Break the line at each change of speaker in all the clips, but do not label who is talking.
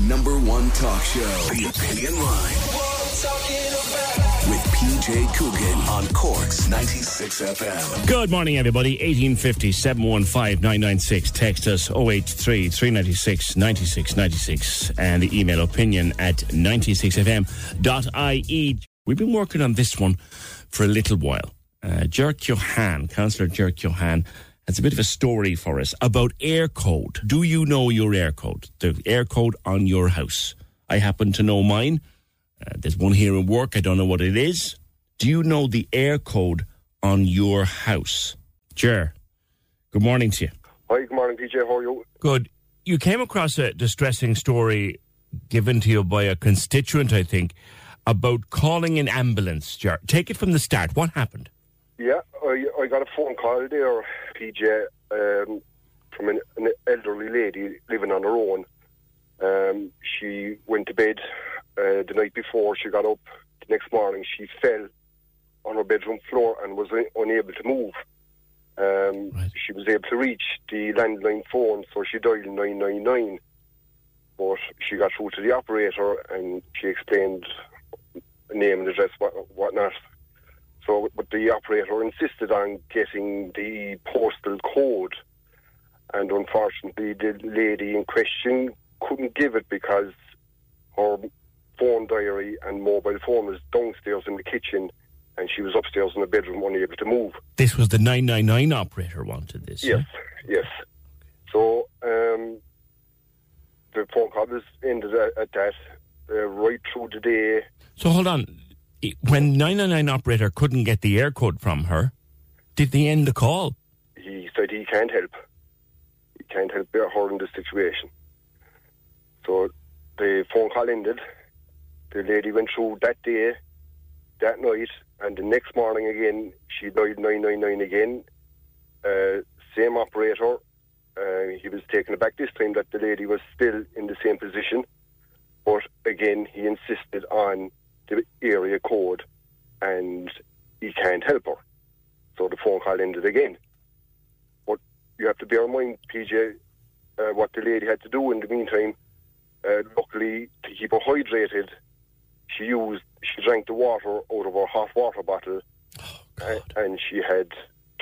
Number one talk show, The Opinion Line. With PJ Coogan on Cork's 96 FM.
Good morning, everybody. 1850 715 996. Text us 083 396 96 96. And the email opinion at 96fm.ie. We've been working on this one for a little while. Uh, Ger Keohane, Councillor Ger Keohane, has a bit of a story for us about Eircode. Do you know your Eircode? The Eircode on your house. I happen to know mine. Uh, there's one here in work. I don't know what it is. Do you know the Eircode on your house? Jer, good morning to you.
Hi, good morning, DJ. How are you?
Good. You came across a distressing story given to you by a constituent, I think, about calling an ambulance. Jer, take it from the start. What happened?
Yeah, I, I got a phone call there, PJ, um, from an, an elderly lady living on her own. Um, she went to bed uh, the night before. She got up the next morning. She fell on her bedroom floor and was un- unable to move. Um,
Right.
She was able to reach the landline phone, so she dialed 999. But she got through to the operator and she explained name and address, what whatnot. So, but the operator insisted on getting the postal code, and unfortunately, the lady in question couldn't give it because her phone diary and mobile phone was downstairs in the kitchen, and she was upstairs in the bedroom, unable to move.
This was the 999 operator wanted this.
Yes, yes. So um, the phone call was ended at, at that. Uh, right through the day,
So hold on. When 999 operator couldn't get the Eircode from her, did they end the call?
he said he can't help. He can't help her in this situation. So the phone call ended. The lady went through that day, that night, and the next morning again, she dialed 999 again. Uh, same operator. Uh, he was taken aback this time that the lady was still in the same position. But again, he insisted on the area code and he can't help her. So the phone call ended again. But you have to bear in mind, PJ, uh, what the lady had to do in the meantime. Uh, luckily, to keep her hydrated, she used she drank the water out of her hot water bottle, a- and she had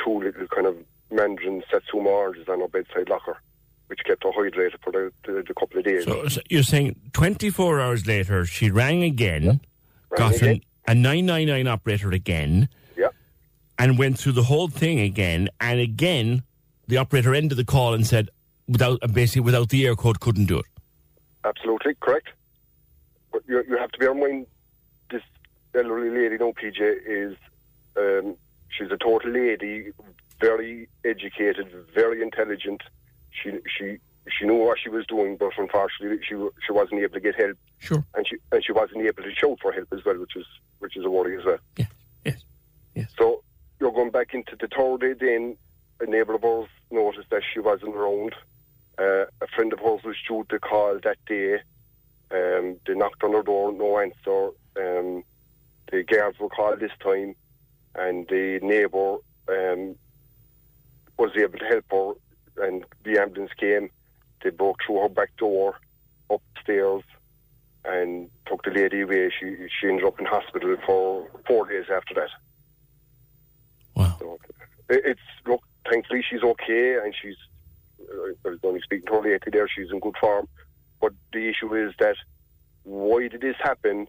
two little kind of mandarin satsuma oranges on her bedside locker, which kept her hydrated for the, the, the couple of days.
So, so you're saying 24 hours later, she rang again, got. An, a 999 operator again,
yeah,
and went through the whole thing again. And again, the operator ended the call and said, without basically without the Eircode, couldn't do it.
absolutely correct. But you, you have to bear in mind this elderly lady, no PJ, is um, she's a total lady, very educated, very intelligent. She she she knew what she was doing, but unfortunately, she she wasn't able to get help,
Sure.
and she and she wasn't able to shout for help as well, which is which is a worry as well.
Yeah. Yes. Yes.
So you're going back into the third day. Then a neighbour of ours noticed that she wasn't around. Uh, a friend of hers was due to call that day. Um, they knocked on her door, no answer. Um, the guards were called this time, and the neighbour um, was able to help her, and the ambulance came. They broke through her back door upstairs and took the lady away. She she ended up in hospital for four days after that.
Wow.
So it's look, thankfully she's okay, and she's. uh, I was only speaking to her lately. There, she's in good form. But the issue is that why did this happen,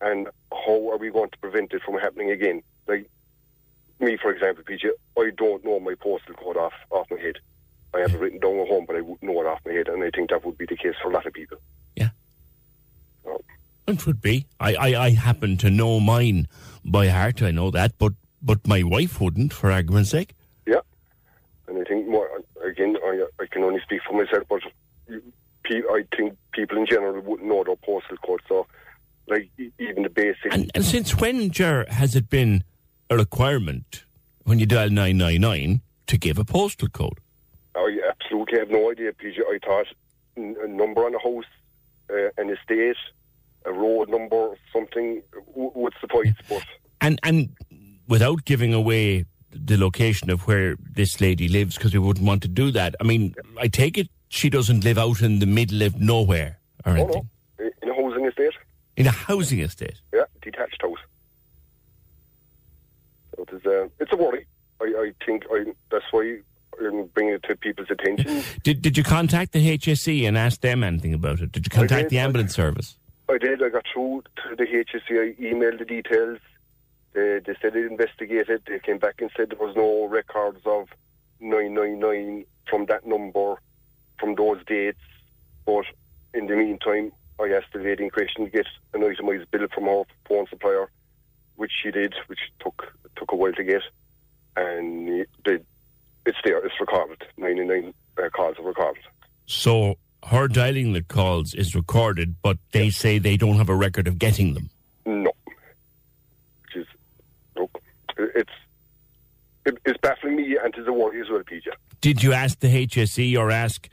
and how are we going to prevent it from happening again? Like me, for example, PJ, I don't know my postal code off off my head. I have it written down at home, but I wouldn't know it off my head, and I think that would be the case for a lot of people.
Yeah.
So,
It would be. I, I, I happen to know mine by heart. I know that, but but my wife wouldn't, for argument's sake.
Yeah, and I think more again. I I can only speak for myself, but I think people in general wouldn't know their postal code. So, like even the basic.
And, and since when, Ger, has it been a requirement when you dial 999 to give a postal code?
I have no idea, PJ. I thought a number on a house, uh, an estate, a road number, something would suffice. But
And and without giving away the location of where this lady lives, because we wouldn't want to do that. I mean, I take it she doesn't live out in the middle of nowhere. or
Oh,
anything?
no. In a housing estate.
In a housing estate.
Yeah, detached house. So it is, uh, it's a worry. I, I think I, that's why I'm bringing it to people's attention.
Did Did you contact the HSE and ask them anything about it? Did you contact
did.
the ambulance service?
I did. I got through to the HSE. I emailed the details. They, they said they investigated. They came back and said there was no records of 999 from that number from those dates. But in the meantime, I asked the lady in question to get an itemised bill from her phone supplier, which she did, which took took a while to get. And they, it's there. It's recorded. 99 uh, calls are recorded.
So her dialing the calls is recorded, but they say they don't have a record of getting them.
No. Which is, no. It's, it, it's baffling me and it's a worry as well, PJ.
Did you ask the HSE or ask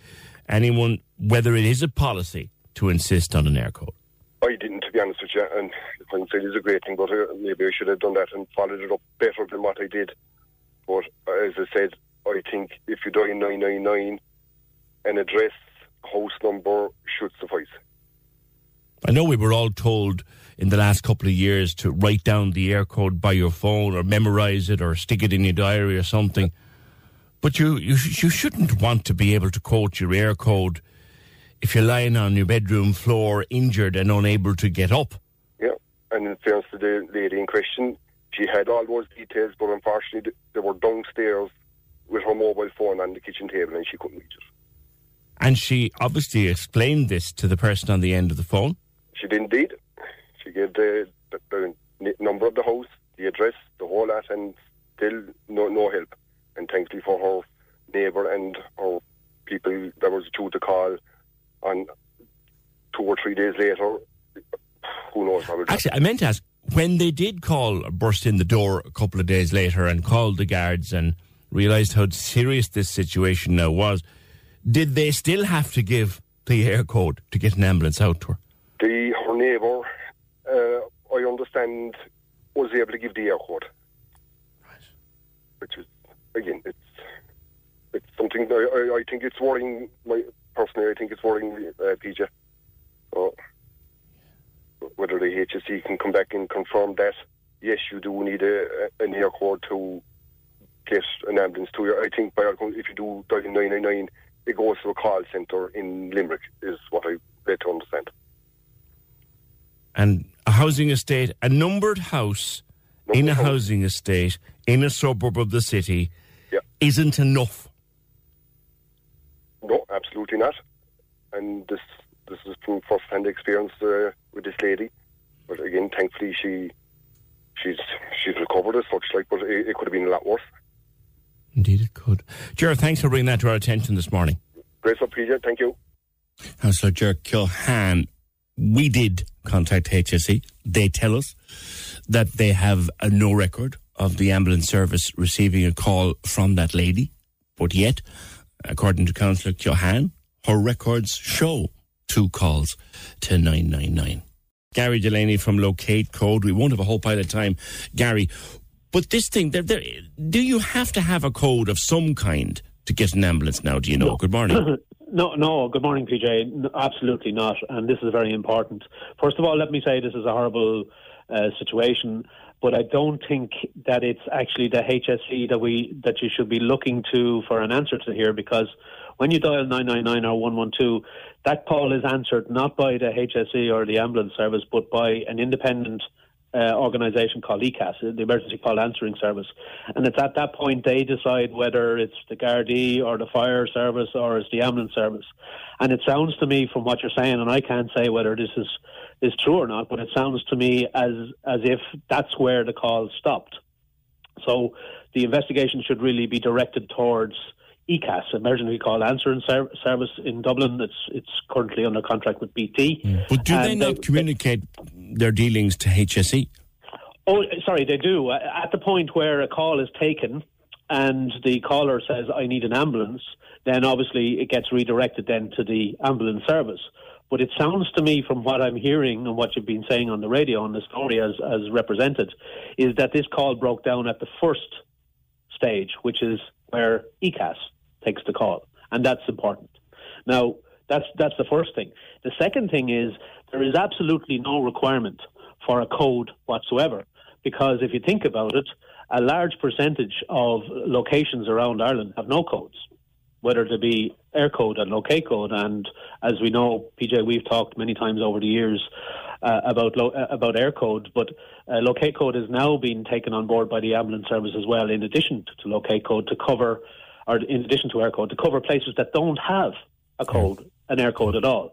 anyone whether it is a policy to insist on an air code?
I didn't, to be honest with you, and hindsight is a great thing, but uh, maybe I should have done that and followed it up better than what I did. But uh, as I said, I think if you dial 999, an address, house number should suffice.
I know we were all told in the last couple of years to write down the Eircode by your phone or memorize it or stick it in your diary or something. But you, you, you shouldn't want to be able to quote your Eircode if you're lying on your bedroom floor injured and unable to get up.
Yeah, and in fairness to the lady in question, she had all those details, but unfortunately, th- they were downstairs with her mobile phone on the kitchen table and she couldn't reach it.
And she obviously explained this to the person on the end of the phone.
She did indeed. She gave the, the, the number of the house, the address, the whole lot, and still no, no help. And thankfully for her neighbour and her people that was due to call on two or three days later, who knows how it
Actually, I meant to ask when they did call, burst in the door a couple of days later and called the guards and realised how serious this situation now was, did they still have to give the Eircode to get an ambulance out to her?
The her neighbour, uh, I understand, was able to give the Eircode. Which is again, it's it's something that I, I think it's worrying. My personally, I think it's worrying uh, PJ. So whether the HSE can come back and confirm that yes, you do need a, a- an Eircode to get an ambulance to you. I think by all accounts, if you do dial nine nine nine, it goes to a call centre in Limerick. Is what I led to understand.
And a housing estate, a numbered house in a
Numbered house.
housing estate in a suburb of the city
Yeah.
isn't enough.
No, absolutely not. And this this is from first hand experience uh, with this lady. But again, thankfully she she's she's recovered as such. Like, but it, it could have been a lot worse.
Indeed, it could. Jared, thanks for bringing that to our attention this morning.
Great stuff, PJ. Thank you.
Councillor Ger Keohane, we did contact HSE. They tell us that they have a no record of the ambulance service receiving a call from that lady. But yet, according to Councillor Kilhan, her records show two calls to 999. Gary Delaney from Loc8 Code. We won't have a whole pile of time, Gary. But this thing, there, there, do you have to have a code of some kind to get an ambulance now? Do you know? Good morning.
No, no. Good morning, PJ. N- absolutely not. And this is very important. First of all, let me say this is a horrible uh, situation, but I don't think that it's actually the HSE that we that you should be looking to for an answer to here, because when you dial nine nine nine or one one two, that call is answered not by the HSE or the ambulance service, but by an independent uh, organisation called ECAS, the Emergency Call Answering Service. And it's at that point they decide whether it's the Gardaí or the fire service or it's the ambulance service. And it sounds to me from what you're saying, and I can't say whether this is, is true or not, but it sounds to me as, as if that's where the call stopped. So the investigation should really be directed towards ECAS, Emergency Call Answering Ser- Service in Dublin. It's it's currently under contract with BT.
But do they
And
not communicate their dealings to HSE?
Oh, sorry, they do. Uh, At the point where a call is taken and the caller says, I need an ambulance, then obviously it gets redirected then to the ambulance service. But it sounds to me from what I'm hearing and what you've been saying on the radio on the story as, as represented, is that this call broke down at the first stage, which is where ECAS takes the call. And that's important. Now, That's that's the first thing. The second thing is there is absolutely no requirement for a code whatsoever, because if you think about it, a large percentage of locations around Ireland have no codes, whether they be air code and Loc8 code. And as we know, PJ, we've talked many times over the years uh, about lo- uh, about Eircode, but uh, Loc8 code is now being taken on board by the ambulance service as well, in addition to, to Loc8 code to cover, or in addition to Eircode, to cover places that don't have a code, an Eircode at all.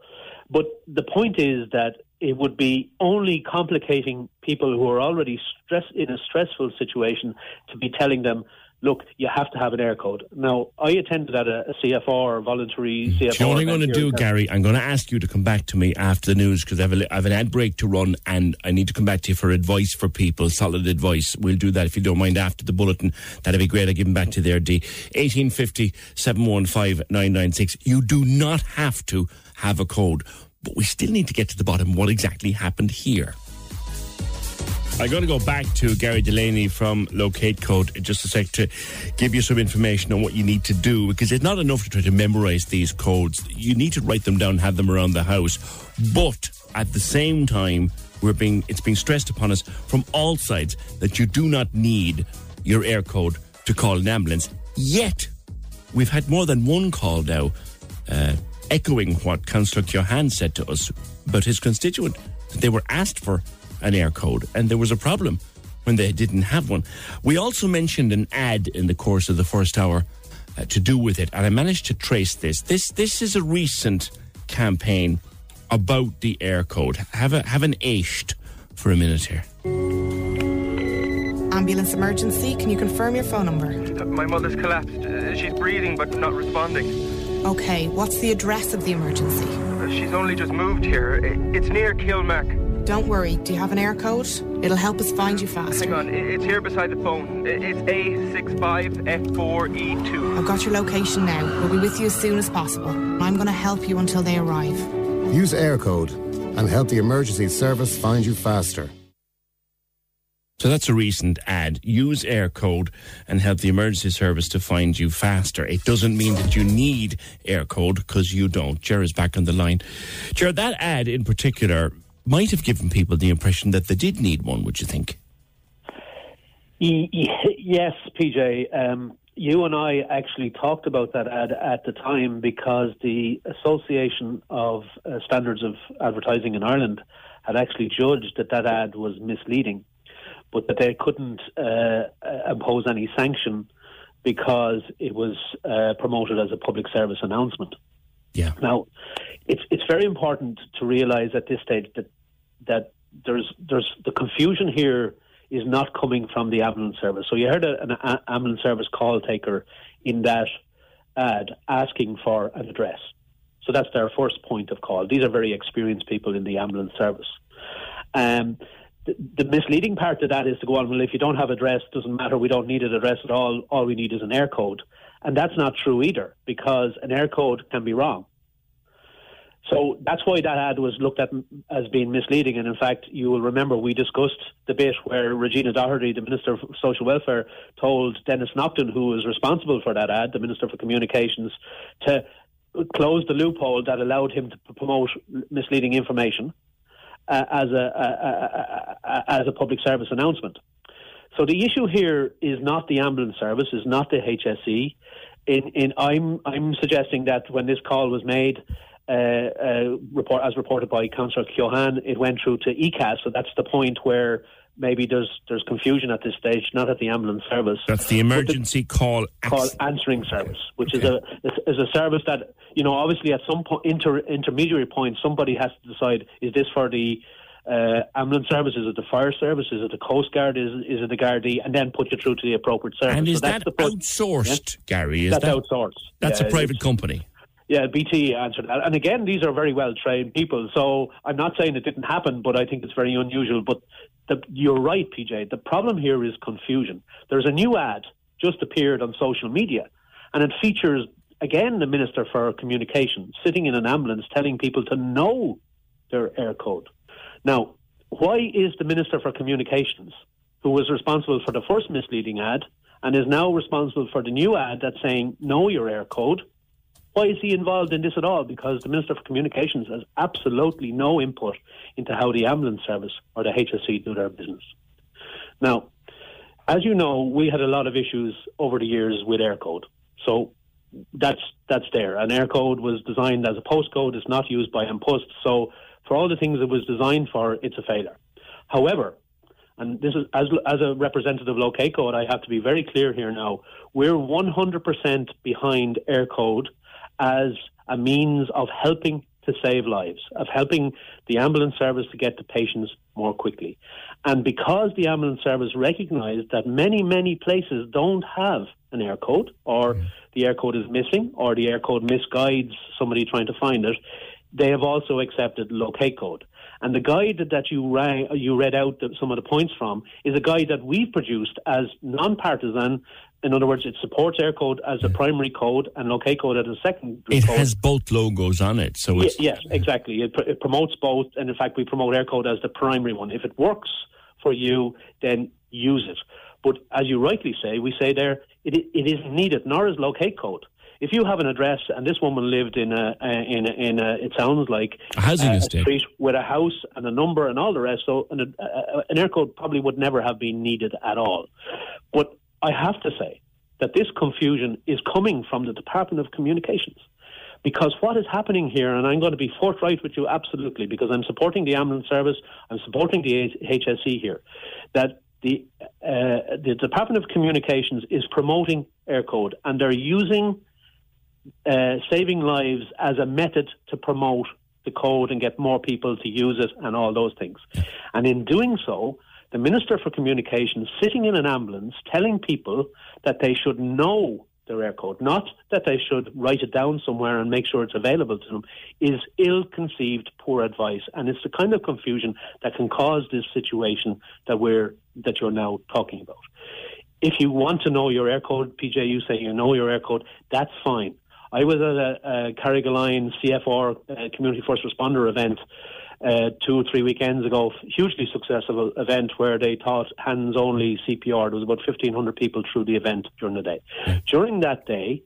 But the point is that it would be only complicating people who are already stress in a stressful situation to be telling them, look, you have to have an Eircode. Now, I attended at a, a CFR or voluntary mm. CFR.
Do you know what I'm going to do. Gary? I'm going to ask you to come back to me after the news because I, have I have an ad break to run and I need to come back to you for advice for people, solid advice. We'll do that if you don't mind after the bulletin. That'd be great. I'll give them back to you there, D. 1850 715 996. You do not have to have a code, but we still need to get to the bottom of what exactly happened here. I'm going to go back to Gary Delaney from Loc8 Code in just a sec to give you some information on what you need to do because it's not enough to try to memorize these codes. You need to write them down, have them around the house. But at the same time, we're being it's being stressed upon us from all sides that you do not need your Eircode to call an ambulance. Yet, we've had more than one call now uh, echoing what Councillor Keohane said to us about his constituent. They were asked for an Eircode, and there was a problem when they didn't have one. We also mentioned an ad in the course of the first hour uh, to do with it, and I managed to trace this. This this is a recent campaign about the Eircode. Have a have an ached for a minute here.
Ambulance emergency, can you confirm your phone number?
My mother's collapsed. Uh, She's breathing but not responding.
Okay, what's the address of the emergency?
Uh, She's only just moved here. It's near Kilmac.
Don't worry, do you have an Eircode? It'll help us find you faster.
Hang on, it's here beside the phone. It's A65F4E2.
I've got your location now. We'll be with you as soon as possible. I'm going to help you until they arrive.
Use air code and help the emergency service find you faster.
So that's a recent ad. Use Eircode and help the emergency service to find you faster. It doesn't mean that you need Eircode because you don't. Jared's back on the line. Jared, that ad in particular might have given people the impression that they did need one, would you think?
Yes, PJ. Um, you and I actually talked about that ad at the time because the Association of uh, Standards of Advertising in Ireland had actually judged that that ad was misleading, but that they couldn't uh, impose any sanction because it was uh, promoted as a public service announcement.
Yeah.
Now, it's it's very important to realise at this stage that that there's there's the confusion here is not coming from the ambulance service. So you heard an ambulance service call taker in that ad asking for an address. So that's their first point of call. These are very experienced people in the ambulance service. Um, the, misleading part of that is to go on, well, if you don't have address, doesn't matter, we don't need an address at all, all we need is an Eircode. And that's not true either, because an Eircode can be wrong. So that's why that ad was looked at as being misleading. And in fact, you will remember we discussed the bit where Regina Doherty, the Minister of Social Welfare, told Denis Naughten, who was responsible for that ad, the Minister for Communications, to close the loophole that allowed him to promote misleading information uh, as a, a, a, as a public service announcement. So the issue here is not the ambulance service, is not the HSE. In, in I'm I'm suggesting that when this call was made, report as reported by Councillor Keohane, it went through to ECAS. So that's the point where maybe there's there's confusion at this stage, not at the ambulance service.
That's the emergency call.
call
acc-
answering service, which is a is, a service that you know obviously at some point inter, intermediary point somebody has to decide is this for the uh, ambulance service, is it the fire service, is it the coast guard, is is it the Gardaí, and then put you through to the appropriate service.
and
So
is
that's
that
the
outsourced, Gary? Is
That's
that
outsourced.
That's
Yeah,
a private company.
Yeah, BT answered that. And again, these are very well trained people. So I'm not saying it didn't happen, but I think it's very unusual. But the, you're right, PJ. The problem here is confusion. There's a new ad just appeared on social media, and it features, again, the Minister for Communications sitting in an ambulance telling people to know their Eircode. Now, why is the Minister for Communications, who was responsible for the first misleading ad and is now responsible for the new ad that's saying know your Eircode, Why is he involved in this at all? Because the Minister for Communications has absolutely no input into how the ambulance service or the HSE do their business. Now, as you know, we had a lot of issues over the years with Eircode. So that's that's there. And Eircode was designed as a postcode. It's not used by An So for all the things it was designed for, it's a failure. However, and this is as as a representative of Loc8 Code, I have to be very clear here now. We're 100% behind Eircode as a means of helping to save lives, of helping the ambulance service to get to patients more quickly. And because the ambulance service recognised that many, many places don't have an Eircode, or mm. the Eircode is missing, or the Eircode misguides somebody trying to find it, they have also accepted Loc8 code. And the guide that you, rang, you read out the, some of the points from is a guide that we've produced as non-partisan. In other words, it supports Eircode as a primary code and Loc8 code as a secondary
it
code.
has both logos on it, so it's...
yes, exactly. It, pr- it promotes both, and in fact, we promote Eircode as the primary one. If it works for you, then use it. But as you rightly say, we say there it, it isn't needed, nor is Loc8 code if you have an address and this woman lived in a, in a, in a it sounds like
a housing
a,
estate
street with a house and a number and all the rest, so an, an Eircode probably would never have been needed at all. But I have to say that this confusion is coming from the Department of Communications. Because what is happening here, and I'm going to be forthright with you absolutely, because I'm supporting the ambulance service, I'm supporting the HSE here, that the uh, the Department of Communications is promoting Eircode, and they're using uh, saving lives as a method to promote the code and get more people to use it and all those things. And in doing so, the Minister for Communications sitting in an ambulance telling people that they should know their Eircode, not that they should write it down somewhere and make sure it's available to them, is ill conceived, poor advice. And it's the kind of confusion that can cause this situation that we're that you're now talking about. If you want to know your Eircode, PJ, you say you know your Eircode, that's fine. I was at a, a Carrigaline CFR uh, Community First Responder event uh, two or three weekends ago, hugely successful event where they taught hands only CPR. There was about 1,500 people through the event during the day. During that day,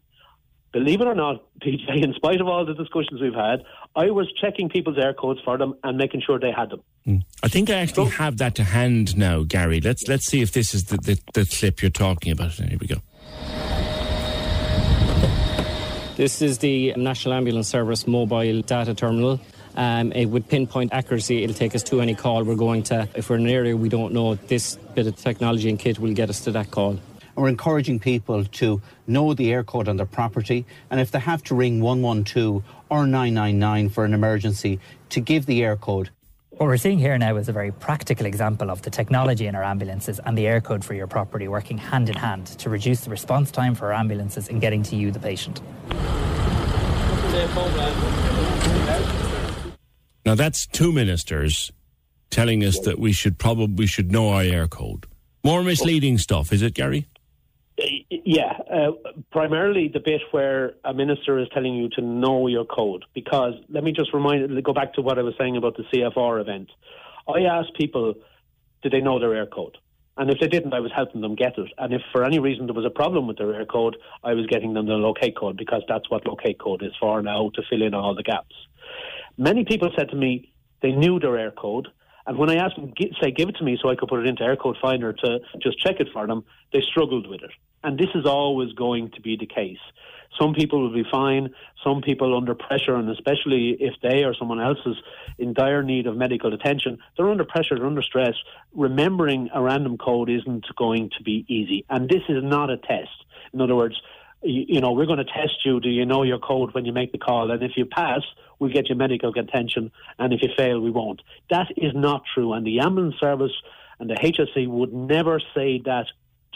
believe it or not, PJ, in spite of all the discussions we've had, I was checking people's Eircodes for them and making sure they had them.
Mm. I think I actually so, have that to hand now, Gary. Let's let's see if this is the, the, the clip you're talking about. Here we go.
This is the National Ambulance Service mobile data terminal. Um, it, with pinpoint accuracy, it'll take us to any call we're going to. If we're in an area we don't know, this bit of technology and kit will get us to that call.
We're encouraging people to know the Eircode on their property, and if they have to ring 112 or 999 for an emergency, to give the Eircode.
What we're seeing here now is a very practical example of the technology in our ambulances and the Eircode for your property working hand in hand to reduce the response time for our ambulances in getting to you, the patient.
Now that's two ministers telling us that we should probably should know our Eircode. More misleading stuff, is it, Gary?
Yeah, uh, primarily the bit where a minister is telling you to know your code. Because let me just remind, go back to what I was saying about the CFR event. I asked people, did they know their Eircode? And if they didn't, I was helping them get it. And if for any reason there was a problem with their Eircode, I was getting them the Loc8 code because that's what Loc8 code is for now to fill in all the gaps. Many people said to me they knew their Eircode. and when I asked them, say, give it to me so I could put it into Eircode Finder to just check it for them, they struggled with it. And this is always going to be the case. Some people will be fine, some people under pressure, and especially if they or someone else is in dire need of medical attention, they're under pressure, they're under stress. Remembering a random code isn't going to be easy. And this is not a test. In other words, you, know, we're going to test you. Do you know your code when you make the call? And if you pass, we'll get you medical attention. And if you fail, we won't. That is not true. And the ambulance service and the HSE would never say that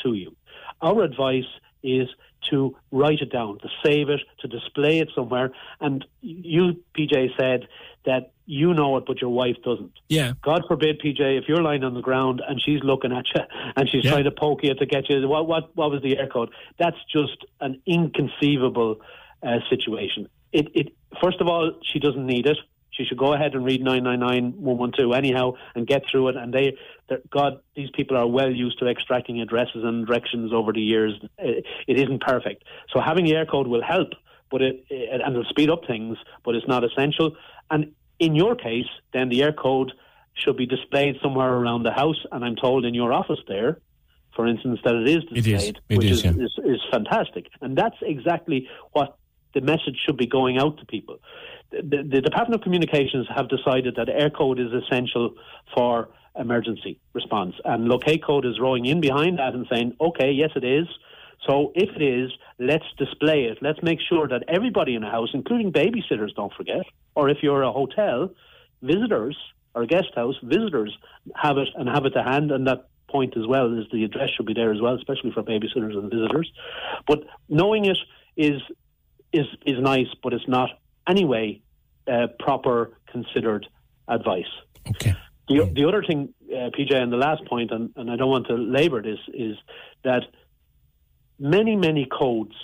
to you. Our advice is to write it down, to save it, to display it somewhere. And you, PJ, said that you know it, but your wife doesn't.
Yeah.
God forbid, PJ, if you're lying on the ground and she's looking at you and she's yeah. trying to poke you to get you, what what what was the Eircode? That's just an inconceivable uh, situation. It it first of all, she doesn't need it. She should go ahead and read 999 112 anyhow and get through it. And they, God, these people are well used to extracting addresses and directions over the years. It, it isn't perfect. So having the Eircode will help, but it, it and it'll speed up things, but it's not essential. And in your case, then the Eircode should be displayed somewhere around the house, and I'm told in your office there, for instance, that it is
It is.
displayed,
It
which
is,
is,
yeah.
is, is fantastic. And that's exactly what the message should be going out to people. The, the, Department of Communications have decided that Eircode is essential for emergency response, and Loc8 code is rowing in behind that and saying, okay, yes, it is. So if it is, let's display it. Let's make sure that everybody in a house, including babysitters, don't forget, or if you're a hotel, visitors or a guest house, visitors have it and have it to hand. And that point as well is the address should be there as well, especially for babysitters and visitors. But knowing it is is is nice, but it's not anyway uh, proper considered advice.
Okay.
The, the other thing, uh, PJ, and the last point, and, and I don't want to labour this, is that many, many codes,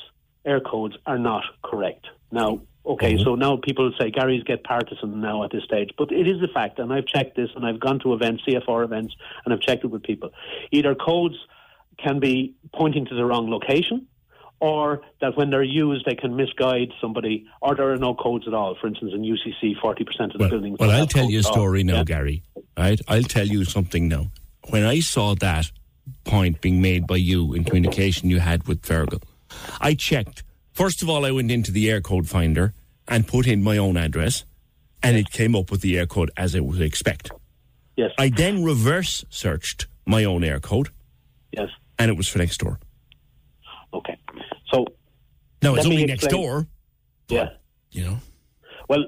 Eircodes, are not correct. Now, okay, so now people say Gary's get partisan now at this stage, but it is a fact, and I've checked this, and I've gone to events, CFR events, and I've checked it with people. Eircodes can be pointing to the wrong location, or that when they're used, they can misguide somebody, or there are no codes at all. For instance, in UCC, 40% of the buildings.
Well, I'll tell you a story now,
Yeah.
Gary. Right? I'll tell you something now. When I saw that point being made by you in communication you had with Fergal, I checked. First of all, I went into the Eircode finder and put in my own address, and it came up with the Eircode as I would expect.
Yes.
I then reverse searched my own Eircode,
Yes.
and it was for next door.
Okay.
Now it's
Let
only next door,
yeah.
you know.
Well,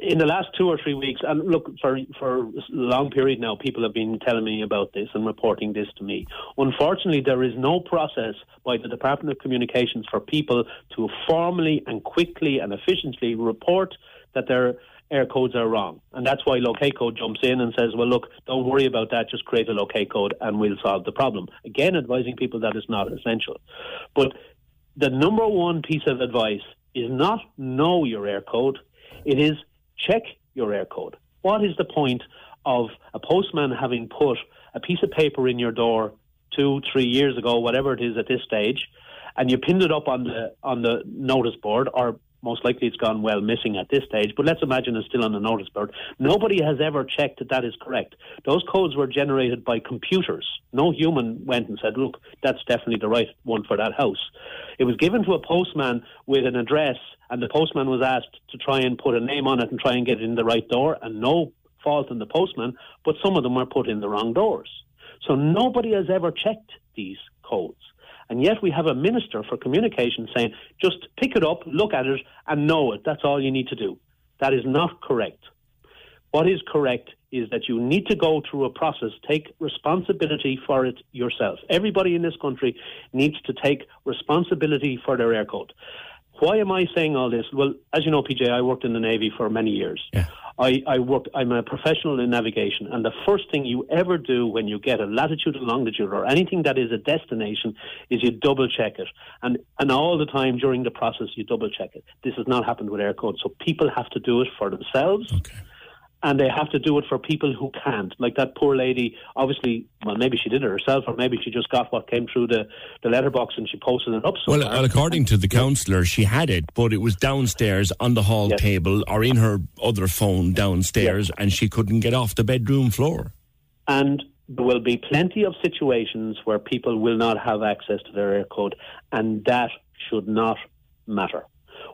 in the last two or three weeks, and look, for for a long period now, people have been telling me about this and reporting this to me. Unfortunately, there is no process by the Department of Communications for people to formally and quickly and efficiently report that their Eircodes are wrong. And that's why Loc8 Code jumps in and says, well, look, don't worry about that, just create a Loc8 Code and we'll solve the problem. Again, advising people that it's not essential. But the number one piece of advice is not know your Eircode, it is check your Eircode. What is the point of a postman having put a piece of paper in your door two, three years ago, whatever it is at this stage, and you pinned it up on the on the notice board, or most likely it's gone well missing at this stage, but let's imagine it's still on the notice board. Nobody has ever checked that that is correct. Those codes were generated by computers. No human went and said, look, that's definitely the right one for that house. It was given to a postman with an address, and the postman was asked to try and put a name on it and try and get it in the right door, and no fault in the postman, but some of them were put in the wrong doors. So nobody has ever checked these codes. And yet we have a minister for communication saying, just pick it up, look at it, and know it. That's all you need to do. That is not correct. What is correct is that you need to go through a process, take responsibility for it yourself. Everybody in this country needs to take responsibility for their Eircode. Why am I saying all this? Well, as you know, PJ, I worked in the Navy for many years. I, I work, I'm a professional in navigation, and the first thing you ever do when you get a latitude and longitude or anything that is a destination is you double check it. And, and all the time during the process, you double check it. This has not happened with Eircode. So people have to do it for themselves and they have to do it for people who can't. Like that poor lady, obviously, well, maybe she did it herself, or maybe she just got what came through the, the letterbox and she posted it up
Well,
somewhere.
well, according to the counsellor, she had it, but it was downstairs on the hall table or in her other phone downstairs, and she couldn't get off the bedroom floor.
And there will be plenty of situations where people will not have access to their Eircode, and that should not matter.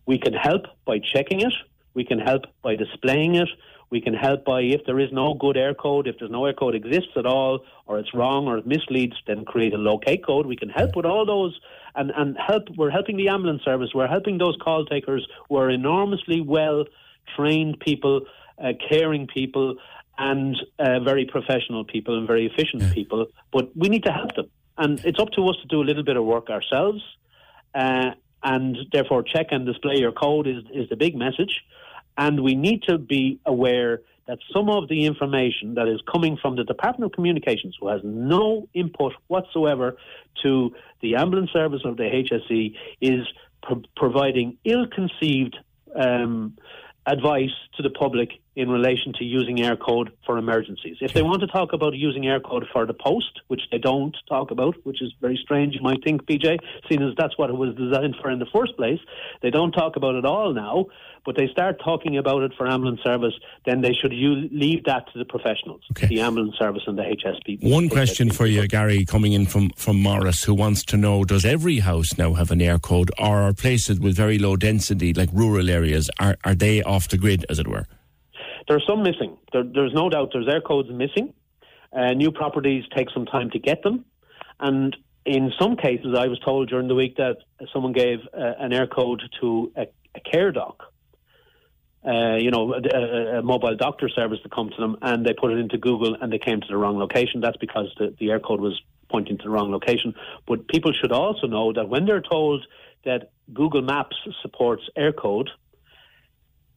We can help by checking it, we can help by displaying it, we can help by if there is no good Eircode, if there's no Eircode exists at all, or it's wrong or it misleads, then create a Loc8 code. We can help with all those and, and help. We're helping the ambulance service. We're helping those call takers who are enormously well trained people, uh, caring people, and uh, very professional people and very efficient people. But we need to help them. And it's up to us to do a little bit of work ourselves. Uh, and therefore, check and display your code is, is the big message. And we need to be aware that some of the information that is coming from the Department of Communications, who has no input whatsoever to the ambulance service of the HSE, is pro- providing ill conceived um, advice to the public in relation to using Eircode for emergencies. If they want to talk about using Eircode for the post, which they don't talk about, which is very strange, you might think, PJ, seeing as that's what it was designed for in the first place, they don't talk about it all now, but they start talking about it for ambulance service, then they should use, leave that to the professionals,
Okay.
the ambulance service and the HSE.
One question for you, Gary, coming in from, from Morris, who wants to know Does every house now have an Eircode, or are places with very low density, like rural areas, are, are they off the grid, as it were?
There are some missing. There, there's no doubt there's Eircodes missing. Uh, new properties take some time to get them. And in some cases, I was told during the week that someone gave uh, an Eircode to a, a CareDoc. Uh, you know, a, a, a mobile doctor service to come to them, and they put it into Google, and they came to the wrong location. That's because the, the Eircode was pointing to the wrong location. But people should also know that when they're told that Google Maps supports Eircode,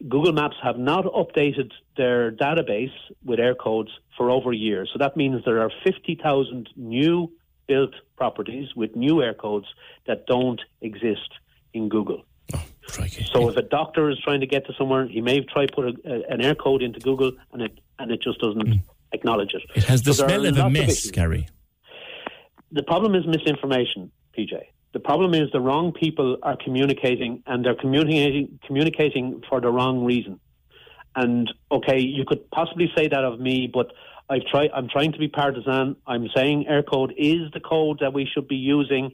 Google Maps have not updated their database with Eircodes for over a year. So that means there are 50,000 new built properties with new Eircodes that don't exist in Google.
Oh, crikey.
So if a doctor is trying to get to somewhere, he may try put a, a, an Eircode into Google and it and it just doesn't mm. acknowledge it.
It has the
So
smell of a mess,
issues.
Gary.
The problem is misinformation, PJ. The problem is the wrong people are communicating and they're communicating communicating for the wrong reason. And okay, you could possibly say that of me, but I've tried. I'm trying to be partisan. I'm saying Eircode is the code that we should be using.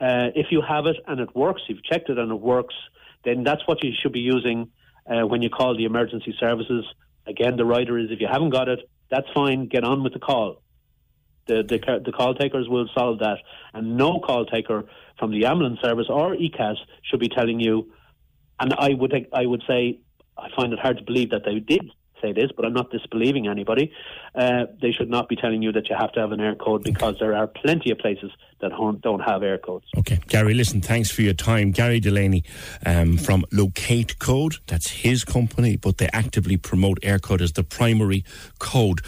Uh, if you have it and it works, you've checked it and it works, then that's what you should be using uh, when you call the emergency services. Again, the rider is if you haven't got it, that's fine. Get on with the call. The, the the call takers will solve that, and no call taker from the ambulance service or ECAS should be telling you. And I would I would say I find it hard to believe that they did say this, but I'm not disbelieving anybody. Uh, they should not be telling you that you have to have an Eircode because there are plenty of places that don't have Eircodes.
Okay, Gary, listen, thanks for your time. Gary Delaney um, from Loc8 Code, that's his company, but they actively promote Eircode as the primary code.